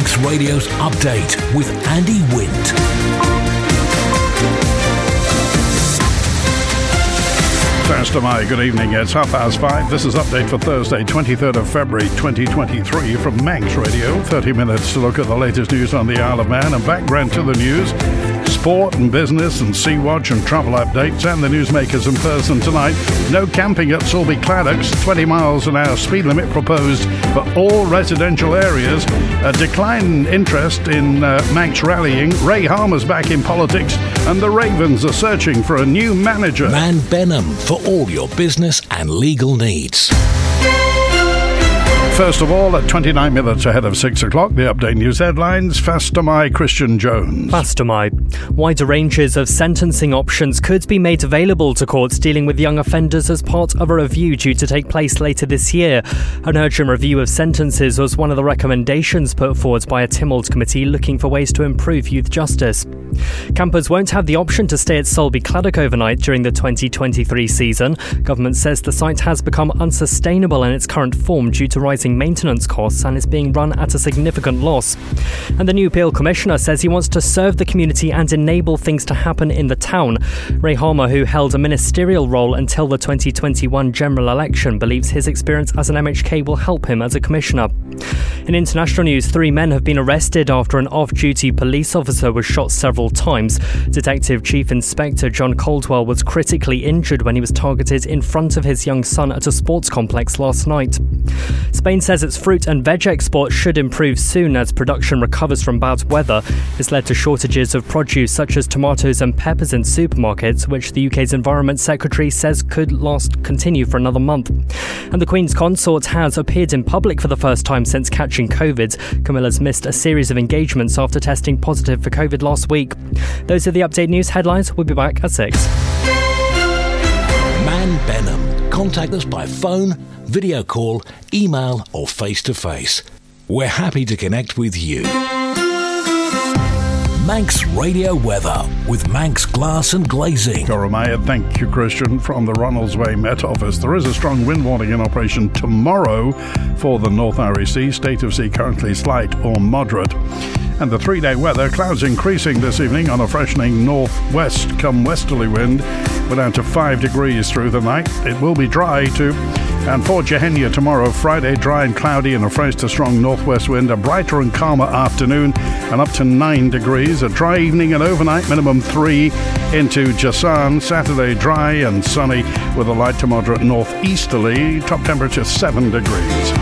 Manx Radio's update with Andy Wint. First of May, good evening. It's half past five. This is update for Thursday, 23rd of February 2023 from Manx Radio. 30 minutes to look at the latest news on the Isle of Man and background to the news sport and business and Sea Watch and travel updates and the newsmakers in person tonight. No camping at Sulby Claddaghs, 20 miles an hour speed limit proposed for all residential areas. A decline in interest in uh, Manx rallying. Ray Harmer's back in politics and the Ravens are searching for a new manager. Mann Benham for all your business and legal needs. First of all, at 29 minutes ahead of 6 o'clock, the update news headlines. Fastyr mie Christian Jones. Fastyr mie. Wider ranges of sentencing options could be made available to courts dealing with young offenders as part of a review due to take place later this year. An urgent review of sentences was one of the recommendations put forward by a Tynwald committee looking for ways to improve youth justice. Campers won't have the option to stay at Sulby Claddagh overnight during the 2023 season. Government says the site has become unsustainable in its current form due to rising maintenance costs and is being run at a significant loss. And the new Peel Commissioner says he wants to serve the community and enable things to happen in the town. Ray Harmer, who held a ministerial role until the 2021 general election, believes his experience as an MHK will help him as a commissioner. In international news, three men have been arrested after an off duty police officer was shot several times. Detective Chief Inspector John Caldwell was critically injured when he was targeted in front of his young son at a sports complex last night. Spain says its fruit and veg exports should improve soon as production recovers from bad weather. This led to shortages of produce such as tomatoes and peppers in supermarkets, which the UK's Environment Secretary says could last continue for another month. And the Queen's consort has appeared in public for the first time since catching COVID. Camilla's missed a series of engagements after testing positive for COVID last week. Those are the update news headlines. We'll be back at 6. Mann Benham. Contact us by phone, video call, email, or face to face. We're happy to connect with you. Manx Radio Weather with Manx Glass and Glazing. Goromaya, thank you, Christian, from the Ronaldsway Met Office. There is a strong wind warning in operation tomorrow for the North Irish Sea. State of sea currently slight or moderate. And the three day weather clouds increasing this evening on a freshening northwest come westerly wind. We're down to 5 degrees through the night. It will be dry too. And for Jehenia tomorrow, Friday, dry and cloudy and a fresh to strong northwest wind, a brighter and calmer afternoon, and up to 9 degrees. A dry evening and overnight, minimum 3 into Jasan. Saturday, dry and sunny with a light to moderate northeasterly, top temperature 7 degrees.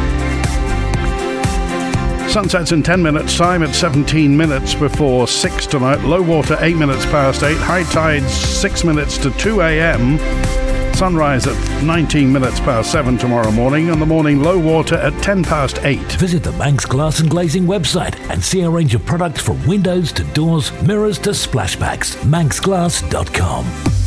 Sunsets in 10 minutes time at 17 minutes before 6 tonight. Low water 8 minutes past 8. High tides 6 minutes to 2 a.m. Sunrise at 19 minutes past 7 tomorrow morning, and the morning low water at 10 past 8. Visit the Manx Glass and Glazing website and see a range of products from windows to doors, mirrors to splashbacks. manxglass.com.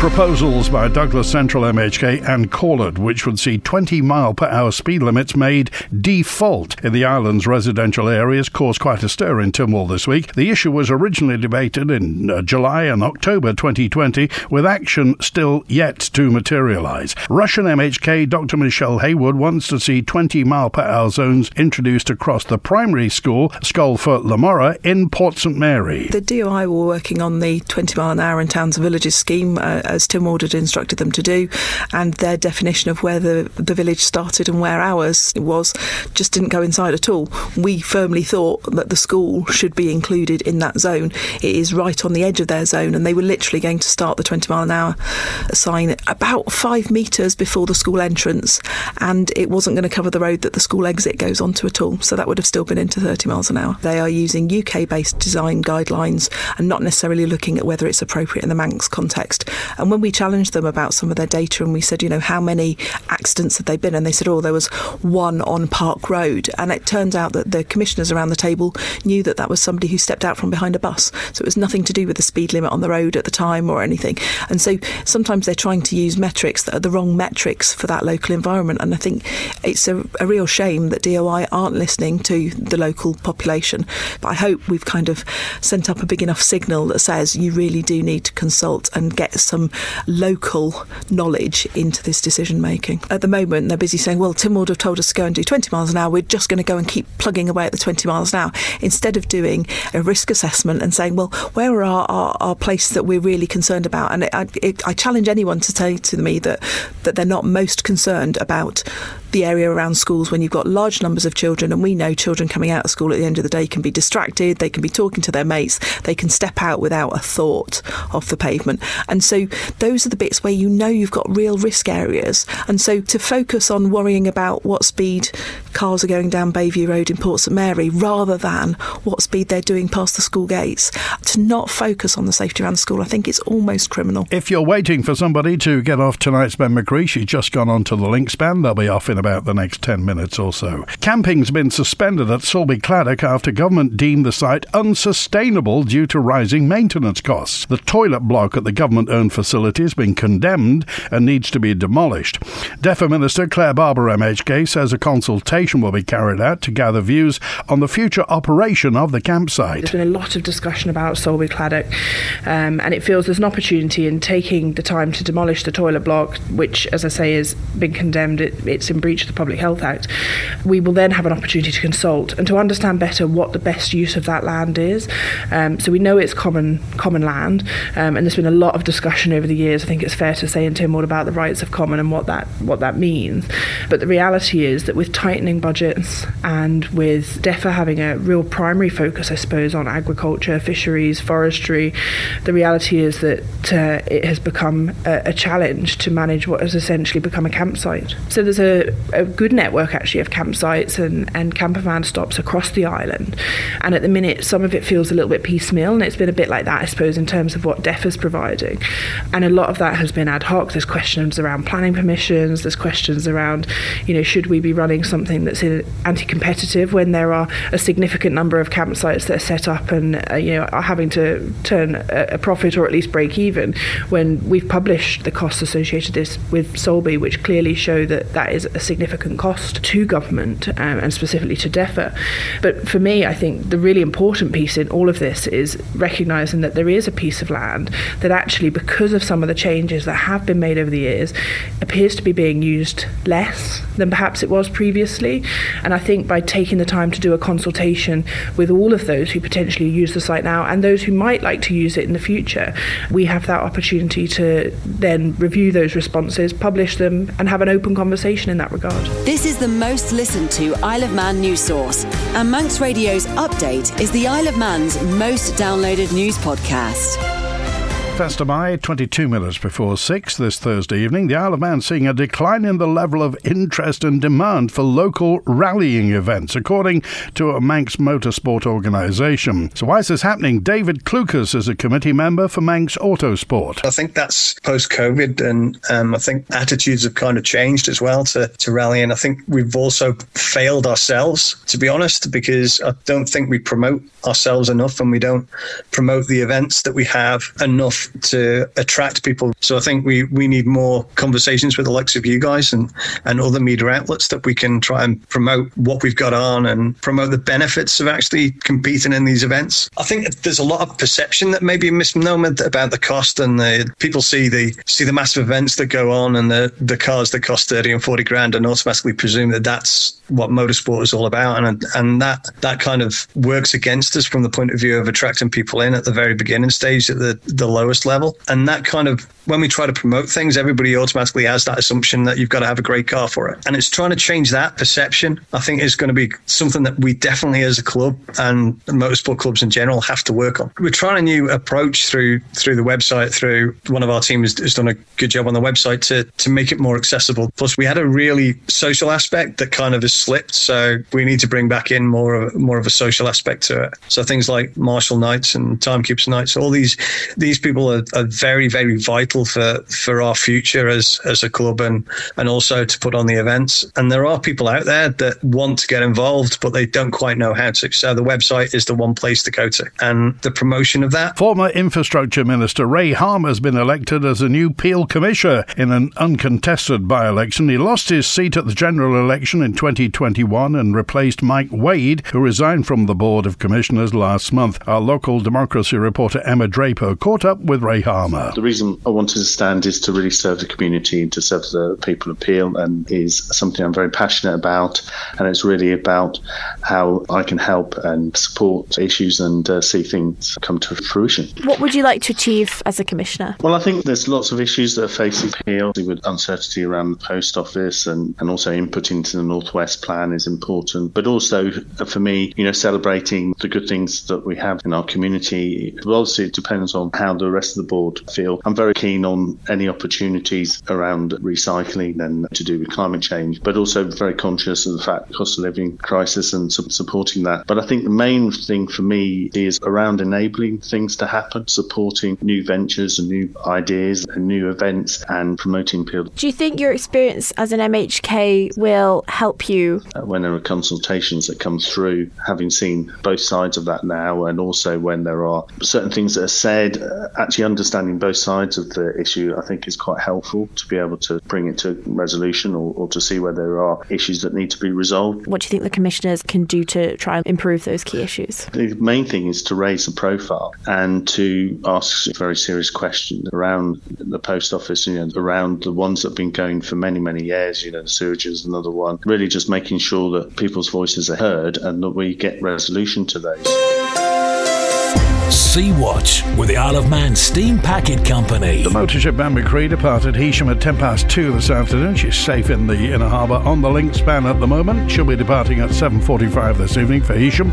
Proposals by Douglas Central MHK Ann Corlett, which would see 20 mile per hour speed limits made default in the island's residential areas, caused quite a stir in Tynwald this week. The issue was originally debated in uh, July and October 2020, with action still yet to materialise. Rushen MHK Dr. Michelle Haywood wants to see 20 mile per hour zones introduced across the primary school, Scoill Phurt le Moirrey, in Port St Mary. The DOI were working on the 20 mile an hour in towns and villages scheme. Uh, Uh, as Tynwald had instructed them to do, and their definition of where the, the village started and where ours was just didn't coincide at all. We firmly thought that the school should be included in that zone. It is right on the edge of their zone, and they were literally going to start the 20 mile an hour sign about five metres before the school entrance, and it wasn't going to cover the road that the school exit goes onto at all, so that would have still been into 30 miles an hour. They are using UK based design guidelines and not necessarily looking at whether it's appropriate in the Manx context. And when we challenged them about some of their data and we said, you know, how many accidents had they been? And they said, oh, there was one on Park Road. And it turned out that the commissioners around the table knew that that was somebody who stepped out from behind a bus. So it was nothing to do with the speed limit on the road at the time or anything. And so sometimes they're trying to use metrics that are the wrong metrics for that local environment. And I think it's a, a real shame that DOI aren't listening to the local population. But I hope we've kind of sent up a big enough signal that says you really do need to consult and get some local knowledge into this decision making. At the moment, they're busy saying, well, Tynwald have told us to go and do 20 miles an hour. We're just going to go and keep plugging away at the 20 miles an hour instead of doing a risk assessment and saying, well, where are our, our, our places that we're really concerned about? And it, I, it, I challenge anyone to say to me that, that they're not most concerned about the area around schools when you've got large numbers of children, and we know children coming out of school at the end of the day can be distracted, they can be talking to their mates, they can step out without a thought off the pavement. And so those are the bits where you know you've got real risk areas. And so to focus on worrying about what speed cars are going down Bayview Road in Port St Mary rather than what speed they're doing past the school gates, to not focus on the safety around the school, I think it's almost criminal. If you're waiting for somebody to get off tonight's Ben-my-Chree, she's just gone on to the link span. They'll be off in about the next 10 minutes or so. Camping's been suspended at Sulby Claddagh after government deemed the site unsustainable due to rising maintenance costs. The toilet block at the government facility has been condemned and needs to be demolished. DEFA Minister Clare Barber MHK says a consultation will be carried out to gather views on the future operation of the campsite. There's been a lot of discussion about Sulby Claddagh, um, and it feels there's an opportunity in taking the time to demolish the toilet block, which, as I say, has been condemned. It, it's in breach of the Public Health Act. We will then have an opportunity to consult and to understand better what the best use of that land is. Um, so we know it's common common land, um, and there's been a lot of discussion over the years. I think it's fair to say in Tynwald about the rights of common and what that what that means. But the reality is that with tightening budgets and with DEFA having a real primary focus, I suppose, on agriculture, fisheries, forestry, the reality is that uh, it has become a, a challenge to manage what has essentially become a campsite. So there's a, a good network actually of campsites and, and camper van stops across the island. And at the minute, some of it feels a little bit piecemeal, and it's been a bit like that, I suppose, in terms of what DEFA's providing. And a lot of that has been ad hoc. There's questions around planning permissions, there's questions around, you know, should we be running something that's anti competitive when there are a significant number of campsites that are set up and, uh, you know, are having to turn a, a, profit or at least break even when we've published the costs associated this with Sulby, which clearly show that that is a significant cost to government um, and specifically to DEFA. But for me, I think the really important piece in all of this is recognising that there is a piece of land that actually, because of some of the changes that have been made over the years, appears to be being used less than perhaps it was previously. And I think by taking the time to do a consultation with all of those who potentially use the site now and those who might like to use it in the future, we have that opportunity to then review those responses, publish them, and have an open conversation in that regard. This is the most listened to Isle of Man news source, and Manx Radio's update is the Isle of Man's most downloaded news podcast. Festa 22 minutes before 6 this Thursday evening. The Isle of Man seeing a decline in the level of interest and demand for local rallying events, according to a Manx motorsport organisation. So, why is this happening? David Clucas is a committee member for Manx Autosport. I think that's post COVID, and um, I think attitudes have kind of changed as well to, to rallying. I think we've also failed ourselves, to be honest, because I don't think we promote ourselves enough and we don't promote the events that we have enough to attract people. So I think we, we need more conversations with the likes of you guys and, and other media outlets that we can try and promote what we've got on and promote the benefits of actually competing in these events. I think there's a lot of perception that maybe misnomer about the cost and the people see the see the massive events that go on and the, the cars that cost 30 and 40 grand and automatically presume that that's what motorsport is all about and and that that kind of works against us from the point of view of attracting people in at the very beginning stage at the the lowest level. And that kind of, when we try to promote things, everybody automatically has that assumption that you've got to have a great car for it. And it's trying to change that perception, I think, is going to be something that we definitely as a club and motorsport clubs in general have to work on. We're trying a new approach through through the website, through one of our teams has, has done a good job on the website to, to make it more accessible. Plus, we had a really social aspect that kind of has slipped. So we need to bring back in more of more of a social aspect to it. So things like marshal nights and timekeepers nights, all these these people are, are, very, very vital for, for our future as, as a club and, and also to put on the events. And there are people out there that want to get involved, but they don't quite know how to. So the website is the one place to go to. And the promotion of that. Former Infrastructure Minister Ray Harmer has been elected as a new Peel Commissioner in an uncontested by election. He lost his seat at the general election in 2021 and replaced Mike Wade, who resigned from the Board of Commissioners last month. Our local democracy reporter Emma Draper caught up with Ray Harmer. The reason I wanted to stand is to really serve the community and to serve the people of Peel, and is something I'm very passionate about. And it's really about how I can help and support issues and uh, see things come to fruition. What would you like to achieve as a commissioner? Well, I think there's lots of issues that are facing Peel with uncertainty around the post office and, and also input into the Northwest plan is important. But also for me, you know, celebrating the good things that we have in our community. But obviously, it depends on how the rest of the board feel. I'm very keen on any opportunities around recycling and to do with climate change, but also very conscious of the fact cost of living crisis and supporting that. But I think the main thing for me is around enabling things to happen, supporting new ventures and new ideas and new events and promoting people. Do you think your experience as an MHK will help you? Uh, when there are consultations that come through, having seen both sides of that now, and also when there are certain things that are said, uh, actually understanding both sides of the issue, I think is quite helpful to be able to bring it to resolution or, or to see where there are issues that need to be resolved. What do you think the commissioners can do to try and improve those key issues? The main thing is to raise the profile and to ask very serious questions around the post office, you know, around the ones that have been going for many, many years. You know, the sewage is another one. Really just making sure that people's voices are heard and that we get resolution to those. Sea Watch with the Isle of Man Steam Packet Company. The motorship Ben-my-Chree departed Heysham at 10 past 2 this afternoon. She's safe in the inner harbour on the link span at the moment. She'll be departing at 7.45 this evening for Heysham,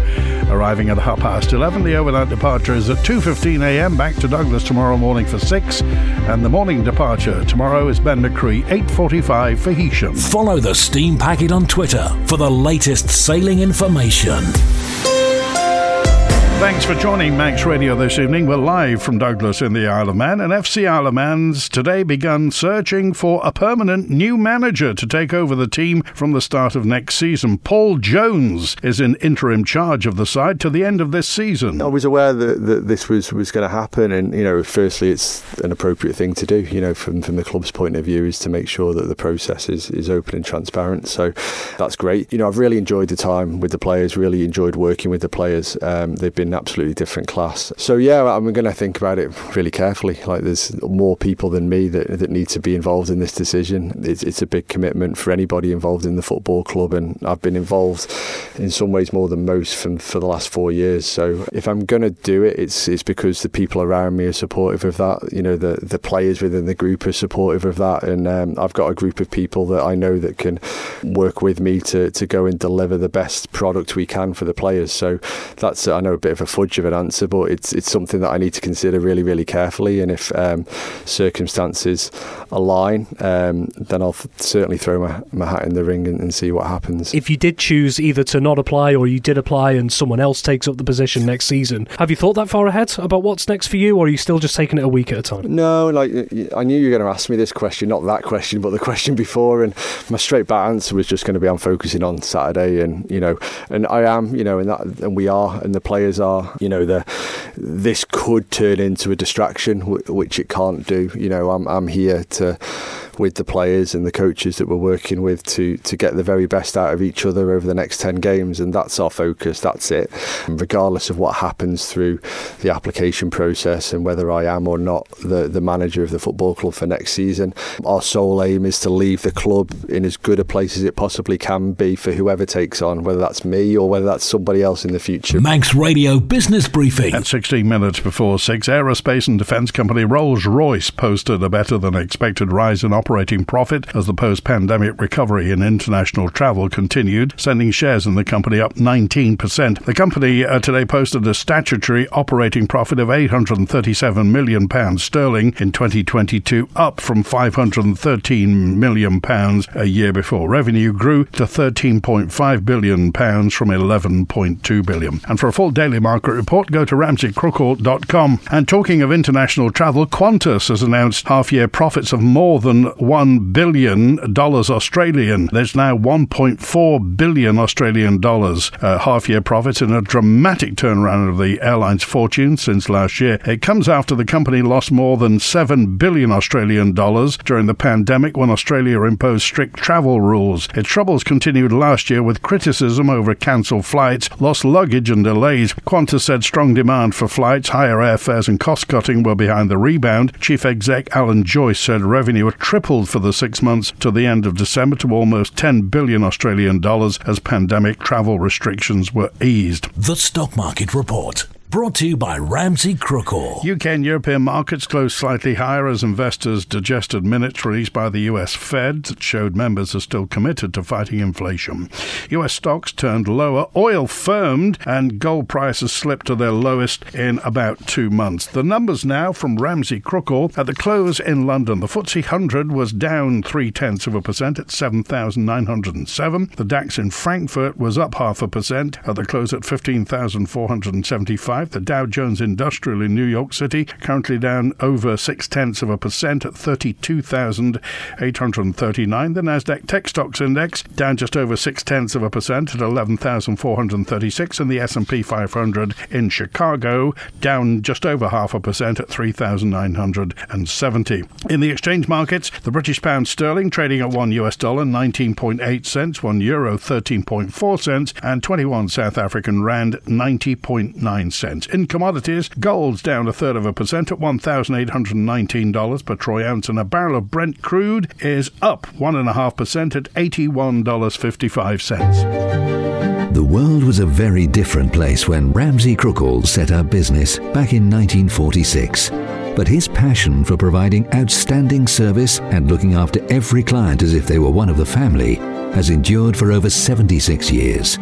arriving at half past 11. The overnight departure is at 2.15am, back to Douglas tomorrow morning for 6. And the morning departure tomorrow is Ben-my-Chree, 8.45 for Heysham. Follow the Steam Packet on Twitter for the latest sailing information. Thanks for joining Manx Radio this evening. We're live from Douglas in the Isle of Man, and FC Isle of Man's today begun searching for a permanent new manager to take over the team from the start of next season. Paul Jones is in interim charge of the side to the end of this season. I was aware that, that this was, was going to happen, and you know, firstly, it's an appropriate thing to do. You know, from from the club's point of view, is to make sure that the process is, is open and transparent. So that's great. You know, I've really enjoyed the time with the players. Really enjoyed working with the players. Um, they've been absolutely different class. So yeah, I'm going to think about it really carefully. Like there's more people than me that, that need to be involved in this decision. It's, it's a big commitment for anybody involved in the football club, and I've been involved in some ways more than most from for the last four years. So if I'm going to do it, it's it's because the people around me are supportive of that. You know, the the players within the group are supportive of that, and um, I've got a group of people that I know that can work with me to to go and deliver the best product we can for the players. So that's I know a bit of a fudge of an answer, but it's it's something that I need to consider really, really carefully. And if um, circumstances align, um, then I'll certainly throw my, my hat in the ring and, and, see what happens. If you did choose either to not apply or you did apply and someone else takes up the position next season, have you thought that far ahead about what's next for you, or are you still just taking it a week at a time? No, like I knew you were going to ask me this question, not that question, but the question before, and my straight back answer was just going to be I'm focusing on Saturday, and you know, and I am, you know, and that, and we are, and the players are, you know, the this could turn into a distraction, which it can't do. You know, I'm I'm here to with the players and the coaches that we're working with to to get the very best out of each other over the next 10 games and that's our focus that's it. And regardless of what happens through the application process and whether I am or not the the manager of the football club for next season our sole aim is to leave the club in as good a place as it possibly can be for whoever takes on whether that's me or whether that's somebody else in the future. Manx Radio Business Briefing. At 16 minutes before 6 aerospace and defence company Rolls-Royce posted a better than expected rise in operating profit as the post pandemic recovery in international travel continued, sending shares in the company up 19%. The company uh, today posted a statutory operating profit of £837 million sterling in 2022, up from £513 million a year before. Revenue grew to £13.5 billion from £11.2 billion. And for a full daily market report, go to ramseycrookall.com. And talking of international travel, Qantas has announced half year profits of more than 1 billion dollars Australian. There's now 1.4 billion Australian dollars. Uh, half year profit and a dramatic turnaround of the airline's fortune since last year. It comes after the company lost more than 7 billion Australian dollars during the pandemic when Australia imposed strict travel rules. Its troubles continued last year with criticism over cancelled flights, lost luggage, and delays. Qantas said strong demand for flights, higher airfares, and cost cutting were behind the rebound. Chief exec Alan Joyce said revenue tripled for the six months to the end of December to almost 10 billion Australian dollars as pandemic travel restrictions were eased. The Stock Market Report. Brought to you by Ramsey Crookall. UK and European markets closed slightly higher as investors digested minutes released by the US Fed that showed members are still committed to fighting inflation. US stocks turned lower, oil firmed, and gold prices slipped to their lowest in about two months. The numbers now from Ramsey Crookall at the close in London. The FTSE 100 was down three tenths of a percent at 7,907. The DAX in Frankfurt was up half a percent at the close at 15,475. The Dow Jones Industrial in New York City currently down over six tenths of a percent at 32,839. The Nasdaq Tech Stocks Index down just over six tenths of a percent at 11,436, and the S&P 500 in Chicago down just over half a percent at 3,970. In the exchange markets, the British pound sterling trading at one US dollar 19.8 cents, one euro 13.4 cents, and 21 South African rand 90.9 cents In commodities, gold's down a third of a percent at $1,819 per troy ounce, and a barrel of Brent crude is up 1.5% at $81.55. The world was a very different place when Ramsey Crookall set up business back in 1946 but his passion for providing outstanding service and looking after every client as if they were one of the family has endured for over 76 years.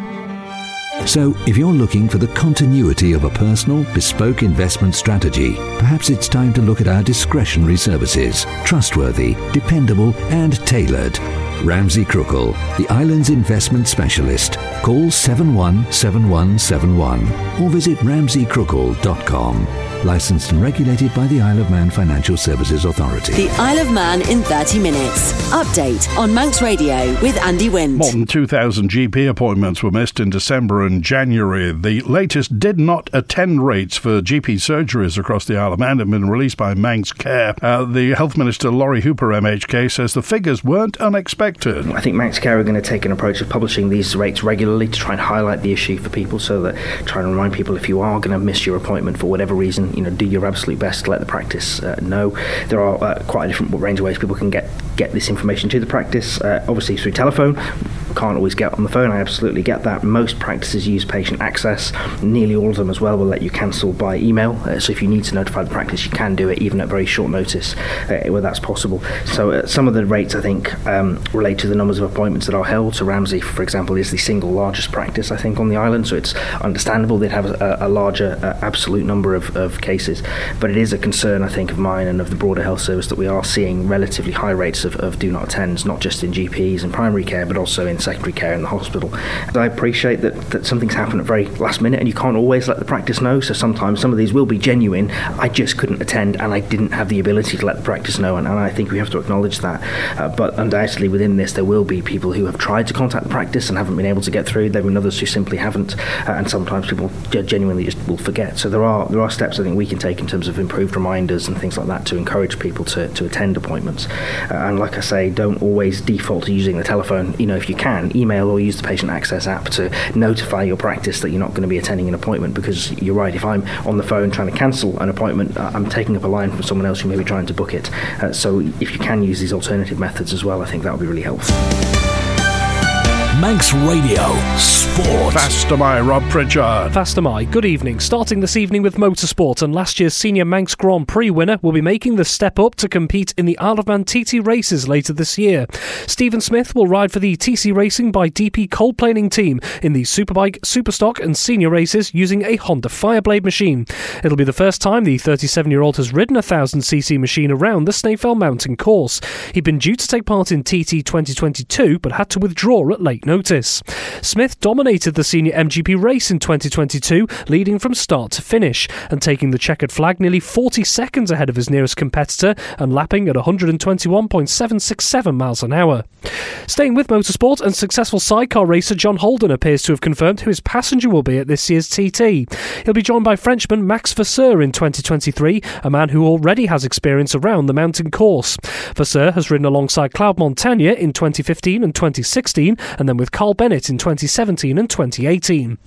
So, if you're looking for the continuity of a personal, bespoke investment strategy, perhaps it's time to look at our discretionary services. Trustworthy, dependable, and tailored. Ramsey Crookall, the island's investment specialist. Call 717171 or visit ramseycrookall.com. Licensed and regulated by the Isle of Man Financial Services Authority. The Isle of Man in 30 minutes. Update on Manx Radio with Andy Wint. More than 2,000 GP appointments were missed in December and January. The latest did not attend rates for GP surgeries across the Isle of Man have been released by Manx Care. Uh, the Health Minister Lawrie Hooper MHK says the figures weren't unexpected. I think Manx Care are going to take an approach of publishing these rates regularly to try and highlight the issue for people so that try and remind people if you are going to miss your appointment for whatever reason, you know, do your absolute best to let the practice uh, know. There are uh, quite a different range of ways people can get get this information to the practice. Uh, obviously through telephone, can't always get on the phone. I absolutely get that. Most practices use patient access. Nearly all of them as well will let you cancel by email. Uh, so if you need to notify the practice, you can do it even at very short notice uh, where that's possible. So uh, some of the rates I think um, relate to the numbers of appointments that are held. So Ramsey, for example, is the single largest practice I think on the island. So it's understandable they'd have a, a larger absolute number of, of cases. But it is a concern I think of mine and of the broader health service that we are seeing relatively high rates of, of do not attends, not just in GPs and primary care, but also in secondary care in the hospital. I appreciate that, that something's happened at very last minute and you can't always let the practice know. So sometimes some of these will be genuine. I just couldn't attend and I didn't have the ability to let the practice know. And, and I think we have to acknowledge that. Uh, but undoubtedly within this, there will be people who have tried to contact the practice and haven't been able to get through. There have been others who simply haven't. Uh, and sometimes people genuinely just will forget. So there are there are steps I think we can take in terms of improved reminders and things like that to encourage people to, to attend appointments. Uh, and like I say, don't always default to using the telephone. You know, if you can, email or use the patient access app to notify your practice that you're not going to be attending an appointment because you're right. If I'm on the phone trying to cancel an appointment, uh, I'm taking up a line from someone else who may be trying to book it. Uh, so if you can use these alternative methods as well, I think that would be really helpful. Manx Radio Sport. Fastyr mie Rob Pritchard. Fastyr mie. Good evening. Starting this evening with motorsport, and last year's senior Manx Grand Prix winner will be making the step up to compete in the Isle of Man TT races later this year. Stephen Smith will ride for the TC Racing by DP Coldplaning team in the Superbike, Superstock, and senior races using a Honda Fireblade machine. It'll be the first time the 37-year-old has ridden a 1000cc machine around the Snaefell Mountain course. He'd been due to take part in TT 2022, but had to withdraw at late notice notice. Smith dominated the senior MGP race in 2022, leading from start to finish and taking the checkered flag nearly 40 seconds ahead of his nearest competitor and lapping at 121.767 miles an hour. Staying with motorsport and successful sidecar racer John Holden appears to have confirmed who his passenger will be at this year's TT. He'll be joined by Frenchman Max Vasseur in 2023, a man who already has experience around the mountain course. Vasseur has ridden alongside Claude Montagne in 2015 and 2016, and then with Carl Bennett in 2017 and 2018.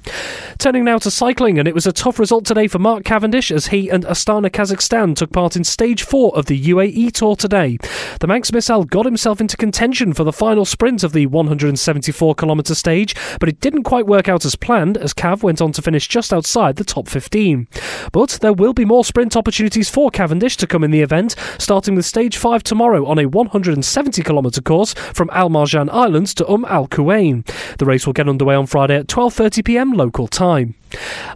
Turning now to cycling, and it was a tough result today for Mark Cavendish as he and Astana Kazakhstan took part in stage four of the UAE Tour today. The Manx missile got himself into contention for the final sprint of the 174 kilometre stage, but it didn't quite work out as planned as Cav went on to finish just outside the top 15. But there will be more sprint opportunities for Cavendish to come in the event, starting with stage 5 tomorrow on a 170 kilometre course from Al Marjan Islands to Umm Al Quwain. The race will get underway on Friday at 12:30 p.m. local time.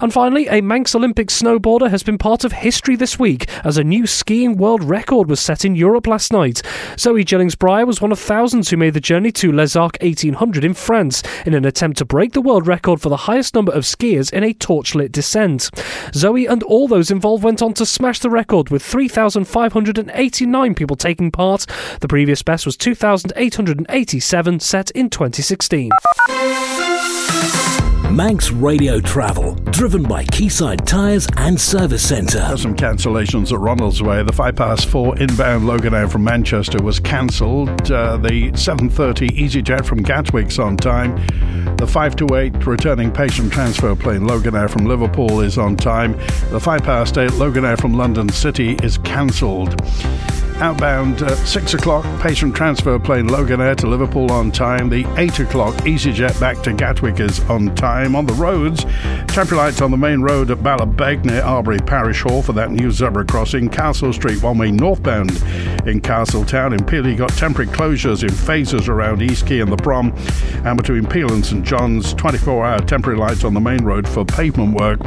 And finally, a Manx Olympic snowboarder has been part of history this week as a new skiing world record was set in Europe last night. Zoe Gillings Brier was one of thousands who made the journey to Les Arcs 1800 in France in an attempt to break the world record for the highest number of skiers in a torchlit descent. Zoe and all those involved went on to smash the record with 3,589 people taking part. The previous best was 2,887 set in 2016. Manx Radio Travel, driven by Quayside Tyres and Service Centre. There's some cancellations at Ronaldsway. The 5 past 4 inbound Loganair from Manchester was cancelled. Uh, the 7.30 EasyJet from Gatwick's on time. The 5 to 8 returning patient transfer plane Loganair from Liverpool is on time. The 5 past 8 Loganair from London City is cancelled. Outbound at 6 o'clock, patient transfer plane Loganair to Liverpool on time. The 8 o'clock EasyJet back to Gatwick is on time. On the roads, temporary lights on the main road at Ballabeg near Arbory Parish Hall for that new zebra crossing. Castle Street, one way northbound in Castletown. In Peel, you got temporary closures in phases around East Quay and the Prom. And between Peel and St John's, 24 hour temporary lights on the main road for pavement work.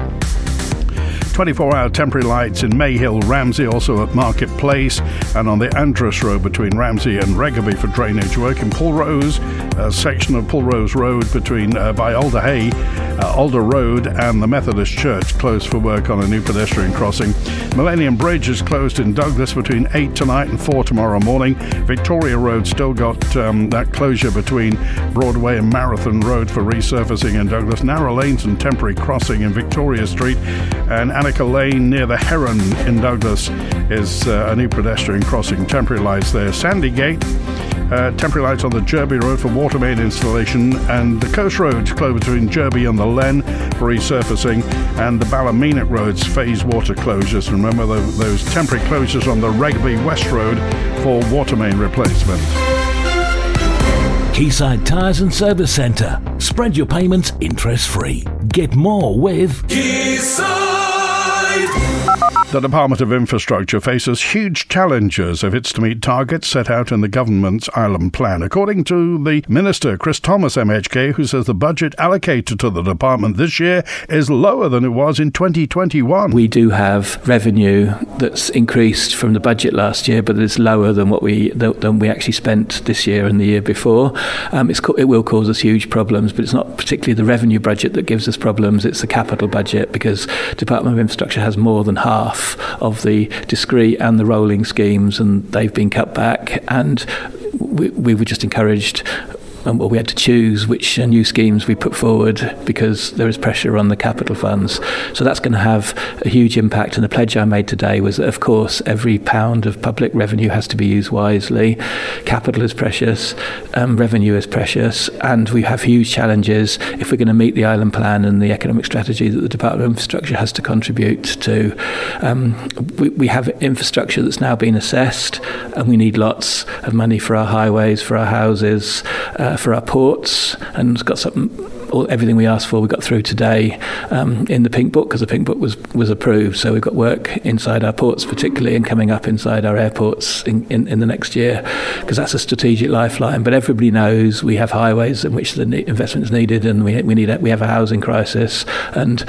24 hour temporary lights in Mayhill, Ramsey, also at Market Place, and on the Andreas Road between Ramsey and Regaby for drainage work. In Pulrose, a section of Pulrose Road between uh, by Alder Hay, uh, Alder Road, and the Methodist Church closed for work on a new pedestrian crossing. Millennium Bridge is closed in Douglas between 8 tonight and 4 tomorrow morning. Victoria Road still got um, that closure between Broadway and Marathon Road for resurfacing in Douglas. Narrow lanes and temporary crossing in Victoria Street. And Annika Lane near the Heron in Douglas is uh, a new pedestrian crossing. Temporary lights there. Sandygate. Uh, temporary lights on the Jurby Road for water main installation, and the Coast Road closed between Jurby and the Lhen for resurfacing, and the Ballymena Road's phase water closures. Remember the, those temporary closures on the Rugby West Road for water main replacement. Quayside Tyres and Service Centre. Spread your payments interest free. Get more with Quayside. The Department of Infrastructure faces huge challenges if it's to meet targets set out in the government's island plan. According to the Minister, Chris Thomas MHK, who says the budget allocated to the department this year is lower than it was in 2021. We do have revenue that's increased from the budget last year, but it's lower than what we than we actually spent this year and the year before. Um, it will cause us huge problems, but it's not particularly the revenue budget that gives us problems. It's the capital budget because Department of Infrastructure has more than half of the discrete and the rolling schemes, and they've been cut back. And we, we were just encouraged and well, we had to choose which uh, new schemes we put forward because there is pressure on the capital funds. So that's going to have a huge impact. And the pledge I made today was that, of course, every pound of public revenue has to be used wisely. Capital is precious, um, revenue is precious, and we have huge challenges if we're going to meet the island plan and the economic strategy that the Department of Infrastructure has to contribute to. Um, we, we have infrastructure that's now been assessed, and we need lots of money for our highways, for our houses. Uh, for our ports, and got some all, everything we asked for we got through today um, in the pink book because the pink book was was approved. So we've got work inside our ports, particularly, and coming up inside our airports in, in, in the next year because that's a strategic lifeline. But everybody knows we have highways in which the investment is needed, and we we need we have a housing crisis. And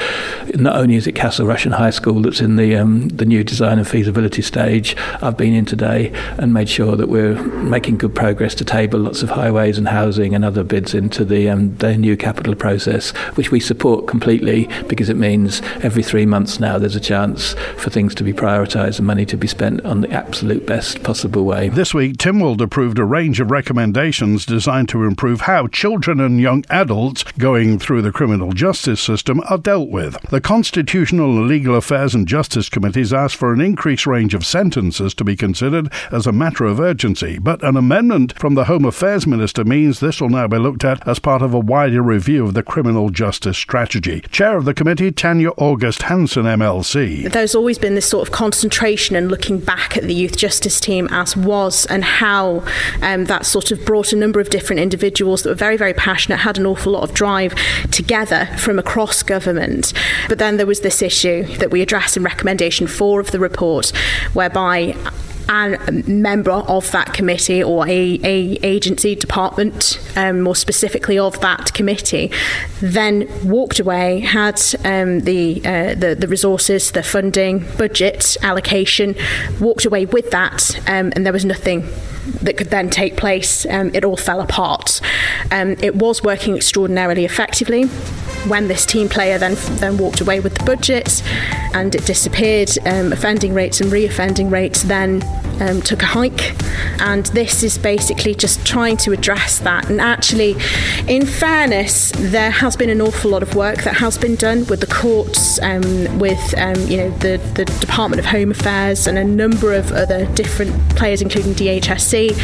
not only is it Castle Rushen High School that's in the um, the new design and feasibility stage. I've been in today and made sure that we're making good progress to table lots of highways and housing and other bids into the um, the new capital process, which we support completely because it means every three months now there's a chance for things to be prioritised and money to be spent on the absolute best possible way. This week, Tynwald approved a range of recommendations designed to improve how children and young adults going through the criminal justice system are dealt with. The Constitutional and Legal Affairs and Justice Committees asked for an increased range of sentences to be considered as a matter of urgency, but an amendment from the Home Affairs Minister means this will now be looked at as part of a wider review of the criminal justice strategy. Chair of the committee, Tanya August Hanson, MLC. There's always been this sort of concentration and looking back at the youth justice team as was and how um, that sort of brought a number of different individuals that were very, very passionate, had an awful lot of drive together from across government. But then there was this issue that we address in recommendation four of the report, whereby a member of that committee or a, a agency department, um, more specifically of that committee, then walked away, had um, the, uh, the the resources, the funding, budget allocation, walked away with that, um, and there was nothing that could then take place. Um, it all fell apart. Um, it was working extraordinarily effectively when this team player then then walked away with the budget and it disappeared, um, offending rates and re-offending rates then um, took a hike. And this is basically just trying to address that. And actually, in fairness, there has been an awful lot of work that has been done with the courts, um, with um, you know the the Department of Home Affairs, and a number of other different players, including DHSC,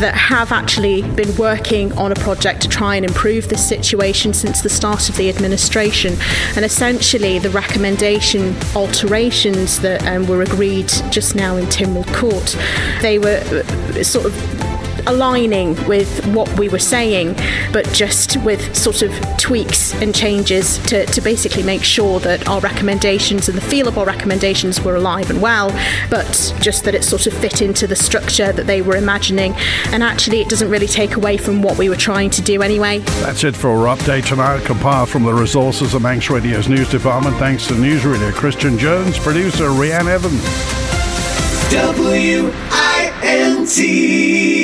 that have actually been working on a project to try and improve this situation since the start of the administration. And essentially, the recommendation alterations that um, were agreed just now in Tynwald Court, they were uh, sort of aligning with what we were saying, but just with sort of tweaks and changes to, to basically make sure that our recommendations and the feel of our recommendations were alive and well, but just that it sort of fit into the structure that they were imagining. And actually, it doesn't really take away from what we were trying to do anyway. That's it for our update tonight, compiled from the resources of Manx Radio's news department. Thanks to newsreader Christian Jones, producer Rianne Evans. W I N T.